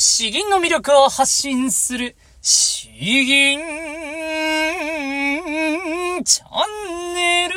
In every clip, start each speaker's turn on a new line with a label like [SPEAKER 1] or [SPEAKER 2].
[SPEAKER 1] 詩吟の魅力を発信する、詩吟チャンネル。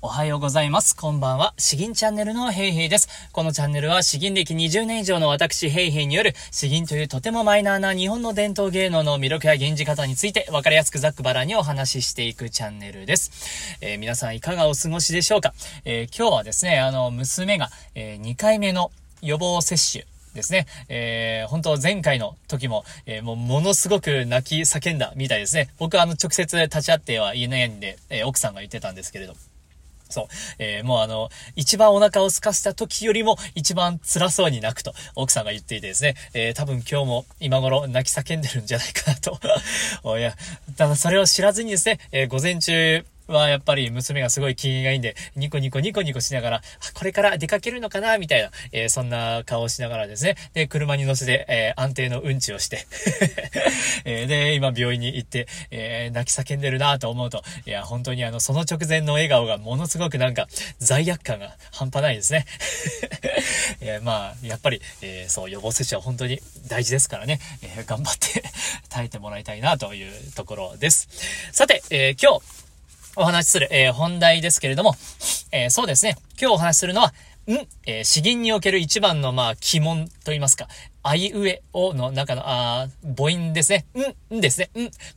[SPEAKER 1] おはようございます。こんばんは。詩吟チャンネルのヘイヘイです。このチャンネルは詩吟歴20年以上の私ヘイヘイによる詩吟というとてもマイナーな日本の伝統芸能の魅力や吟じ方について分かりやすくざっくばらにお話ししていくチャンネルです。えー、皆さんいかがお過ごしでしょうか、えー、今日はですね、あの、娘が、えー、2回目の予防接種ですね。えー、本当前回の時も、えー、もうものすごく泣き叫んだみたいですね。僕はあの直接立ち会っては言えないんで、えー、奥さんが言ってたんですけれど。そう。えー、もうあの、一番お腹を空かせた時よりも一番辛そうに泣くと奥さんが言っていてですね、えー、多分今日も今頃泣き叫んでるんじゃないかなと。いや、ただそれを知らずにですね、えー、午前中、はやっぱり娘がすごい機嫌がいいんで、ニコニコニコニコしながら、これから出かけるのかなみたいな、えー、そんな顔をしながらですね、で、車に乗せて、えー、安定のうんちをして えー、で、今病院に行って、えー、泣き叫んでるなと思うと、いや、本当にあの、その直前の笑顔がものすごくなんか、罪悪感が半端ないですね。えー、まあ、やっぱり、えー、そう、予防接種は本当に大事ですからね、えー、頑張って耐えてもらいたいなというところです。さて、え、今日、お話しする、えー、本題ですけれども、えー、そうですね。今日お話しするのは、ん、えー、詩吟における一番の、まあ、鬼門と言いますか、あいうえおの中の、あ母音ですね。ん、んですね。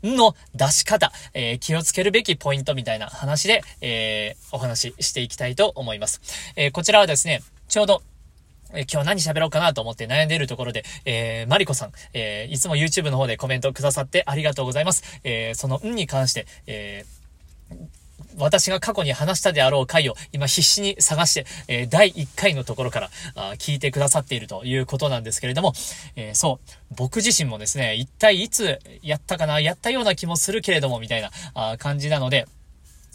[SPEAKER 1] ん、んの出し方、えー、気をつけるべきポイントみたいな話で、えー、お話ししていきたいと思います。えー、こちらはですね、ちょうど、え今日何喋ろうかなと思って悩んでいるところで、えー、マリコさん、えー、いつも YouTube の方でコメントくださってありがとうございます。えー、その、んに関して、えー、私が過去に話したであろう回を今必死に探して、えー、第1回のところからあ聞いてくださっているということなんですけれども、えー、そう、僕自身もですね、一体いつやったかな、やったような気もするけれども、みたいなあ感じなので、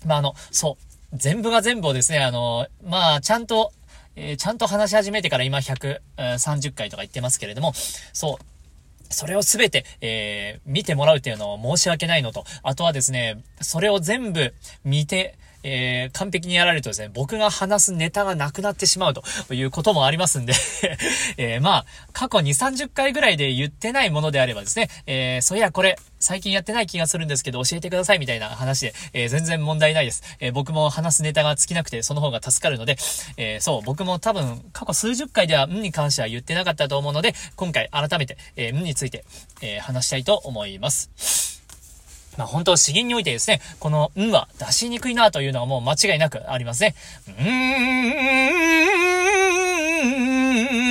[SPEAKER 1] まあ、あの、そう、全部が全部をですね、あの、まあ、ちゃんと、えー、ちゃんと話し始めてから今130回とか言ってますけれども、そう、それをすべて、えー、見てもらうっていうのを申し訳ないのと、あとはですね、それを全部見て、えー、完璧にやられるとですね、僕が話すネタがなくなってしまうということもありますんで えー、まあ、過去2、30回ぐらいで言ってないものであればですね、えー、そういや、これ、最近やってない気がするんですけど、教えてくださいみたいな話で、えー、全然問題ないです。えー、僕も話すネタが尽きなくて、その方が助かるので、えー、そう、僕も多分、過去数十回では、んに関しては言ってなかったと思うので、今回改めて、えんについて、え話したいと思います。まあ本当、詩吟においてですね、この、んは出しにくいなというのはもう間違いなくありますね。うー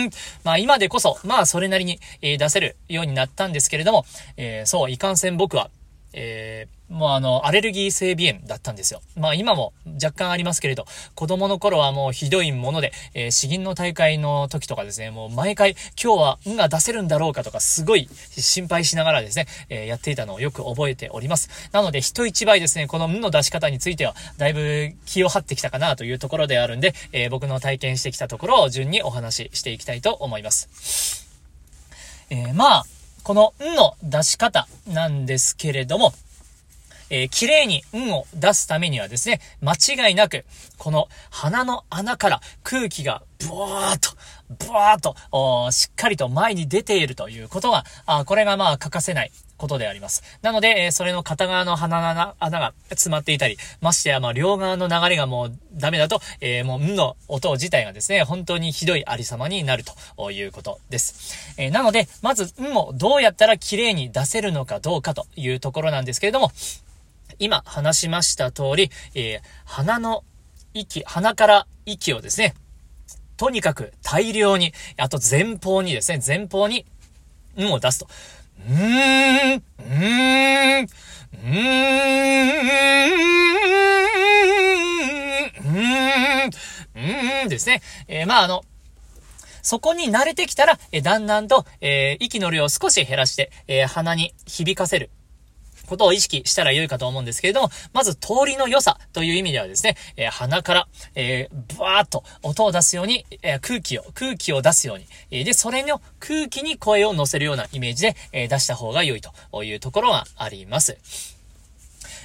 [SPEAKER 1] ん。まあ今でこそ、まあそれなりに、え、出せるようになったんですけれども、えー、そう、いかんせん僕は、えー、もうあの、アレルギー性鼻炎だったんですよ。まあ今も若干ありますけれど、子供の頃はもうひどいもので、えー、詩吟の大会の時とかですね、もう毎回今日は、んが出せるんだろうかとかすごい心配しながらですね、えー、やっていたのをよく覚えております。なので人一倍ですね、このんの出し方については、だいぶ気を張ってきたかなというところであるんで、えー、僕の体験してきたところを順にお話ししていきたいと思います。えー、まあ、このんの出し方なんですけれども、えー、綺麗にんを出すためにはですね、間違いなく、この鼻の穴から空気がブワーっと、ブワーっと、しっかりと前に出ているということが、あこれがまあ欠かせないことであります。なので、え、それの片側の鼻の穴が詰まっていたり、ましてや、まあ、両側の流れがもうダメだと、えー、もう、んの音自体がですね、本当にひどいありさまになるということです。えー、なので、まず、んもどうやったら綺麗に出せるのかどうかというところなんですけれども、今話しました通り、えー、鼻の息、鼻から息をですね、とにかく大量に、あと前方にですね、前方に、んを出すと。うーん、うーん、うーん、うーんですね。えー、まあ、あの、そこに慣れてきたら、えだんだんと、えー、息の量を少し減らして、えー、鼻に響かせる。ことを意識したら良いかと思うんですけれども、まず通りの良さという意味ではですね、えー、鼻から、えー、ブワーっと音を出すように、えー、空気を、空気を出すように、え、で、それの空気に声を乗せるようなイメージで、え、出した方が良いというところがあります。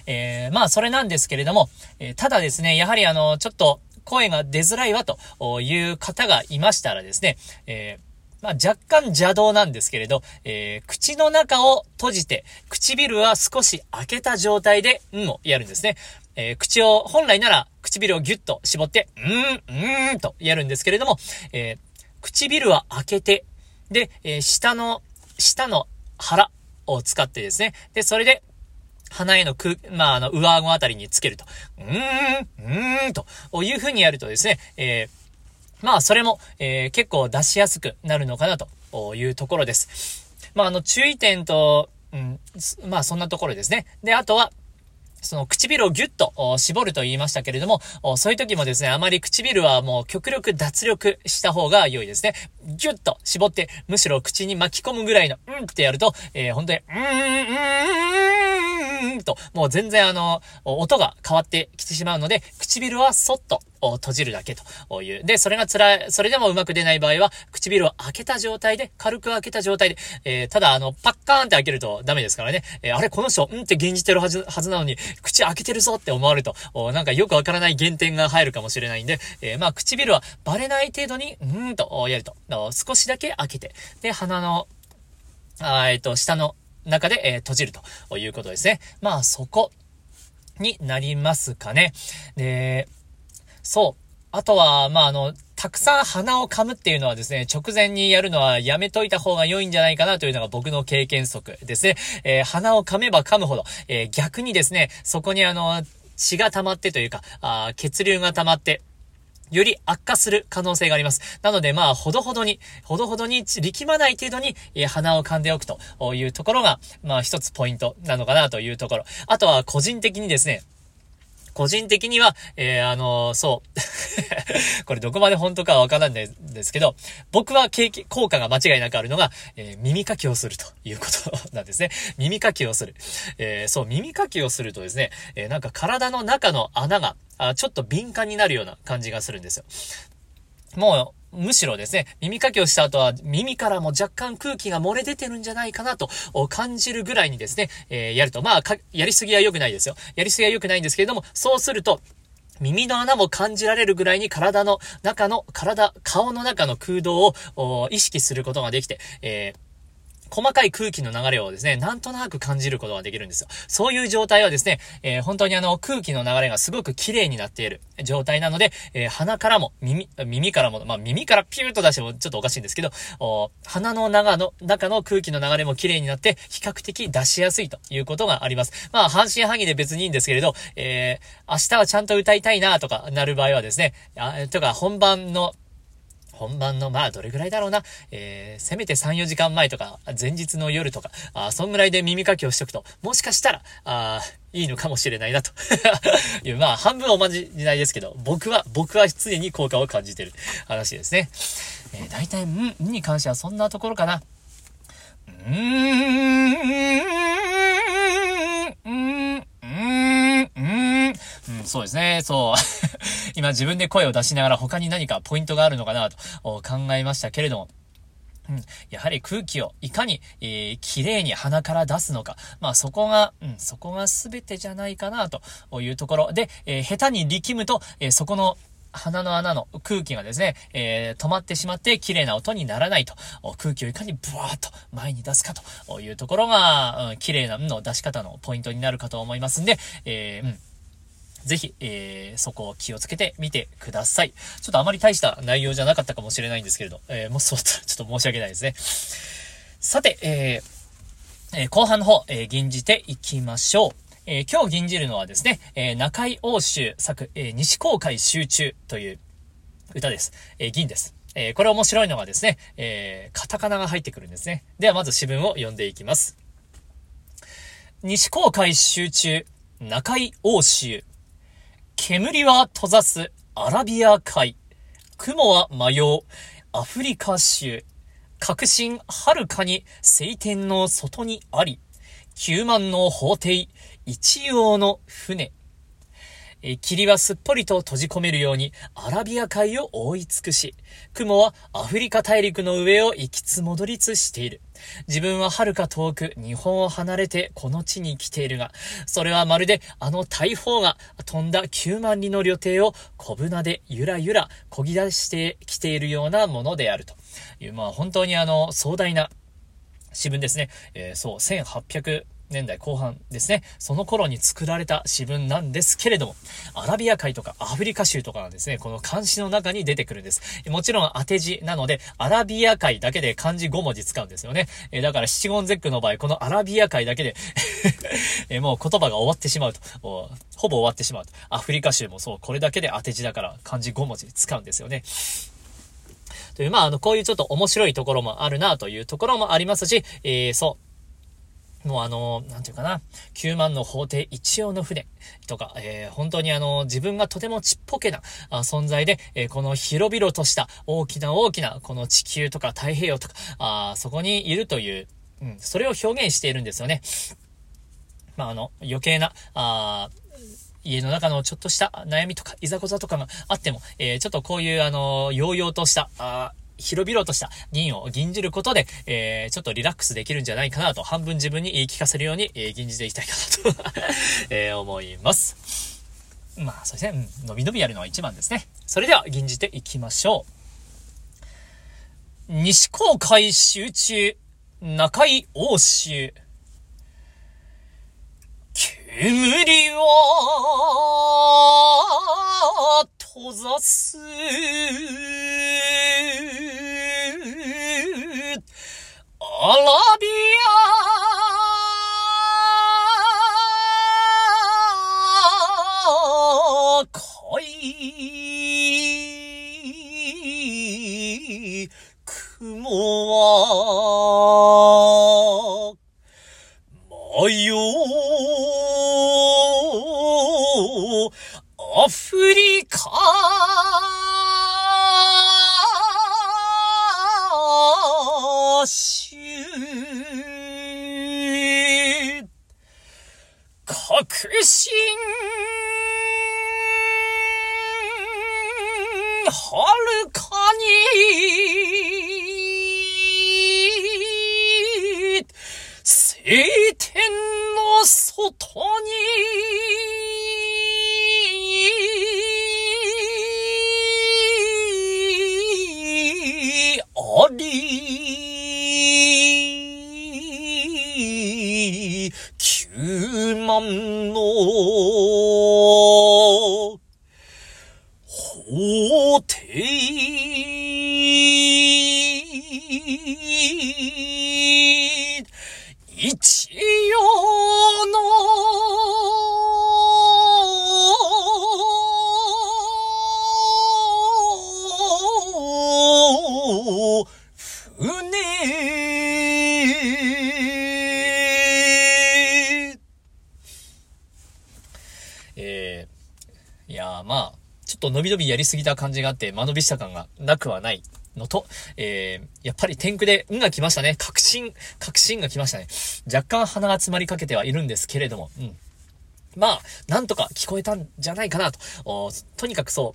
[SPEAKER 1] え、まあ、それなんですけれども、え、ただですね、やはりあの、ちょっと、声が出づらいわという方がいましたらですね、えーまあ、若干邪道なんですけれど、えー、口の中を閉じて、唇は少し開けた状態で、うんをやるんですね。えー、口を、本来なら唇をギュッと絞って、うん、うーんとやるんですけれども、えー、唇は開けて、で、えー、下の、下の腹を使ってですね、で、それで、鼻への空、まあ、あの、上顎あたりにつけると。うーん、うーん、という風にやるとですね、えーまあ、それも、えー、結構出しやすくなるのかなというところです。まあ、あの、注意点と、うん、まあ、そんなところですね。で、あとは、その唇をギュッと絞ると言いましたけれども、そういう時もですね、あまり唇はもう極力脱力した方が良いですね。ギュッと絞って、むしろ口に巻き込むぐらいの、うんってやると、えー、本当に、うーん、うーん、ーんと、もう全然あの、音が変わってきてしまうので、唇はそっと閉じるだけという。で、それが辛い、それでもうまく出ない場合は、唇を開けた状態で、軽く開けた状態で、えー、ただあの、パッカーンって開けるとダメですからね。えー、あれ、この人、うんって現じてるはず、はずなのに、口開けてるぞって思われると、なんかよくわからない減点が入るかもしれないんで、えー、まあ、唇はバレない程度に、うーんとやると。少しだけ開けて、で、鼻の、あえっと、下の中で、えー、閉じるということですね。まあ、そこになりますかね。で、そう。あとは、まあ、あの、たくさん鼻を噛むっていうのはですね、直前にやるのはやめといた方が良いんじゃないかなというのが僕の経験則ですね。えー、鼻を噛めば噛むほど、えー、逆にですね、そこにあの、血が溜まってというか、あ血流が溜まって、より悪化する可能性があります。なので、まあ、ほどほどに、ほどほどに力まない程度に、え鼻を噛んでおくというところが、まあ、一つポイントなのかなというところ。あとは、個人的にですね、個人的には、えー、あのー、そう。これどこまで本当かはわからないんですけど、僕は経験、効果が間違いなくあるのが、えー、耳かきをするということなんですね。耳かきをする。えー、そう、耳かきをするとですね、えなんか体の中の穴が、あちょっと敏感になるような感じがするんですよ。もう、むしろですね、耳かきをした後は耳からも若干空気が漏れ出てるんじゃないかなと感じるぐらいにですね、えー、やると、まあやりすぎは良くないですよ。やりすぎは良くないんですけれども、そうすると、耳の穴も感じられるぐらいに体の中の、体、顔の中の空洞を意識することができて、えー細かい空気の流れをですね、なんとなく感じることができるんですよ。そういう状態はですね、えー、本当にあの空気の流れがすごく綺麗になっている状態なので、えー、鼻からも耳、耳からも、まあ耳からピューと出してもちょっとおかしいんですけど、鼻の中の、中の空気の流れも綺麗になって、比較的出しやすいということがあります。まあ半信半疑で別にいいんですけれど、えー、明日はちゃんと歌いたいなとかなる場合はですね、あとか本番の本番の、まあ、どれぐらいだろうな、えー、せめて3、4時間前とか、前日の夜とか、あそんぐらいで耳かきをしとくと、もしかしたら、あいいのかもしれないなと いう、まあ、半分おまじないですけど、僕は、僕は常に効果を感じてる話ですね。えー、大体、ん、んに関してはそんなところかな。うーん、うん、うん、うん、うん、そうですね、そう。今自分で声を出しながら他に何かポイントがあるのかなと考えましたけれども、うん、やはり空気をいかに、えー、綺麗に鼻から出すのか。まあそこが、うん、そこが全てじゃないかなというところで、えー、下手に力むと、えー、そこの鼻の穴の空気がですね、えー、止まってしまって綺麗な音にならないと。空気をいかにブワーッと前に出すかというところが、うん、綺麗なの出し方のポイントになるかと思いますんで、えー、うんぜひ、えー、そこを気をつけてみてください。ちょっとあまり大した内容じゃなかったかもしれないんですけれど、えー、もうそうしたら、ちょっと申し訳ないですね。さて、えー、えー、後半の方、えー、吟じていきましょう。えー、今日吟じるのはですね、えー、中井欧州作、えー、西公開集中という歌です。えー、銀です。えー、これ面白いのがですね、えー、カタカナが入ってくるんですね。ではまず詩文を読んでいきます。西公開集中、中井欧州。煙は閉ざすアラビア海。雲は迷うアフリカ州。革新はるかに晴天の外にあり。9万の法廷、一葉の船。え霧はすっぽりと閉じ込めるようにアラビア海を覆い尽くし、雲はアフリカ大陸の上を行きつ戻りつしている。自分は遥か遠く日本を離れてこの地に来ているが、それはまるであの大砲が飛んだ9万里の旅程を小舟でゆらゆら漕ぎ出してきているようなものであるという、まあ本当にあの壮大な詩文ですね。えー、そう、1800年代後半ですね。その頃に作られた詩文なんですけれども、アラビア海とかアフリカ州とかがですね、この漢詩の中に出てくるんです。もちろん当て字なので、アラビア海だけで漢字5文字使うんですよね。えだから七言絶句の場合、このアラビア海だけで えもう言葉が終わってしまうと。ほぼ終わってしまうと。アフリカ州もそう、これだけで当て字だから漢字5文字使うんですよね。という、まあ、あの、こういうちょっと面白いところもあるなというところもありますし、えー、そう、もうあの、なんていうかな、9万の法廷一応の船とか、えー、本当にあの、自分がとてもちっぽけな存在で、えー、この広々とした大きな大きなこの地球とか太平洋とか、あそこにいるという、うん、それを表現しているんですよね。まあ、あの、余計な、あ家の中のちょっとした悩みとか、いざこざとかがあっても、えー、ちょっとこういうあの、揚々とした、あ広々とした銀を吟じることで、えー、ちょっとリラックスできるんじゃないかなと、半分自分に言い聞かせるように、えー、吟じていきたいかなと えー、思います。まあ、そうですね。うん、伸び伸びやるのは一番ですね。それでは、吟じていきましょう。西公海集中、中井欧州。煙は、閉ざす。アラと伸び伸びやりすぎた感じがあって、間延びした感がなくはないのと、えー、やっぱり天空で、んが来ましたね。確信、確信が来ましたね。若干鼻が詰まりかけてはいるんですけれども、うん。まあ、なんとか聞こえたんじゃないかなと。とにかくそ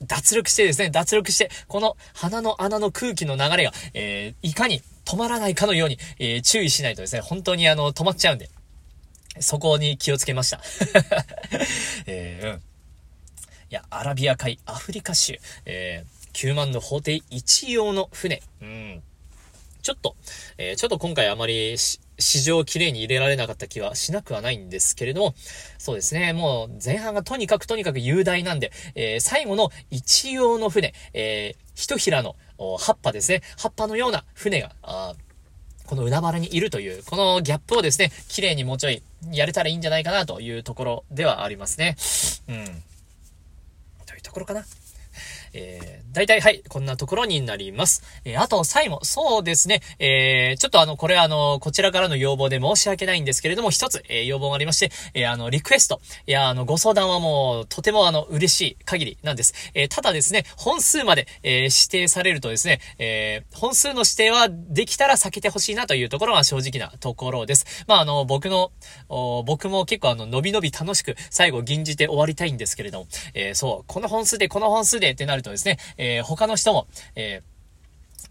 [SPEAKER 1] う、脱力してですね、脱力して、この鼻の穴の空気の流れが、えー、いかに止まらないかのように、えー、注意しないとですね、本当にあの、止まっちゃうんで、そこに気をつけました。えー、うん。いや、アラビア海、アフリカ州、えー、9万の法廷一用の船。うん。ちょっと、えー、ちょっと今回あまり市場をきれいに入れられなかった気はしなくはないんですけれども、そうですね、もう前半がとにかくとにかく雄大なんで、えー、最後の一用の船、えー、一平の葉っぱですね、葉っぱのような船が、あこの海原にいるという、このギャップをですね、綺麗にもうちょいやれたらいいんじゃないかなというところではありますね。うん。ところかな。えー、大体はい、こんなところになります。えー、あと、最後、そうですね、えー、ちょっとあの、これあの、こちらからの要望で申し訳ないんですけれども、一つ、えー、要望がありまして、えー、あの、リクエスト。いや、あの、ご相談はもう、とてもあの、嬉しい限りなんです。えー、ただですね、本数まで、えー、指定されるとですね、えー、本数の指定はできたら避けてほしいなというところが正直なところです。まあ、あの、僕の、僕も結構あの、伸び伸び楽しく、最後、銀じて終わりたいんですけれども、えー、そう、この本数で、この本数でってなるとですね、えー、他の人も、えー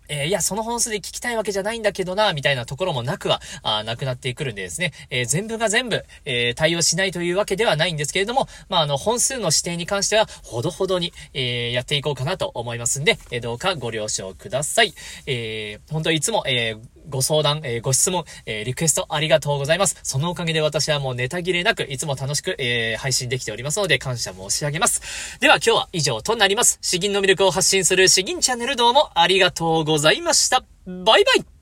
[SPEAKER 1] えー、いや、その本数で聞きたいわけじゃないんだけどな、みたいなところもなくは、あなくなってくるんでですね、えー、全部が全部、えー、対応しないというわけではないんですけれども、まあ、あの、本数の指定に関しては、ほどほどに、えやっていこうかなと思いますんで、えどうかご了承ください。えー、本当いつも、えご相談、えご質問、えリクエストありがとうございます。そのおかげで私はもうネタ切れなく、いつも楽しく、え配信できておりますので、感謝申し上げます。では今日は以上となります。詩吟の魅力を発信する詩吟チャンネルどうもありがとうございました。バイバイ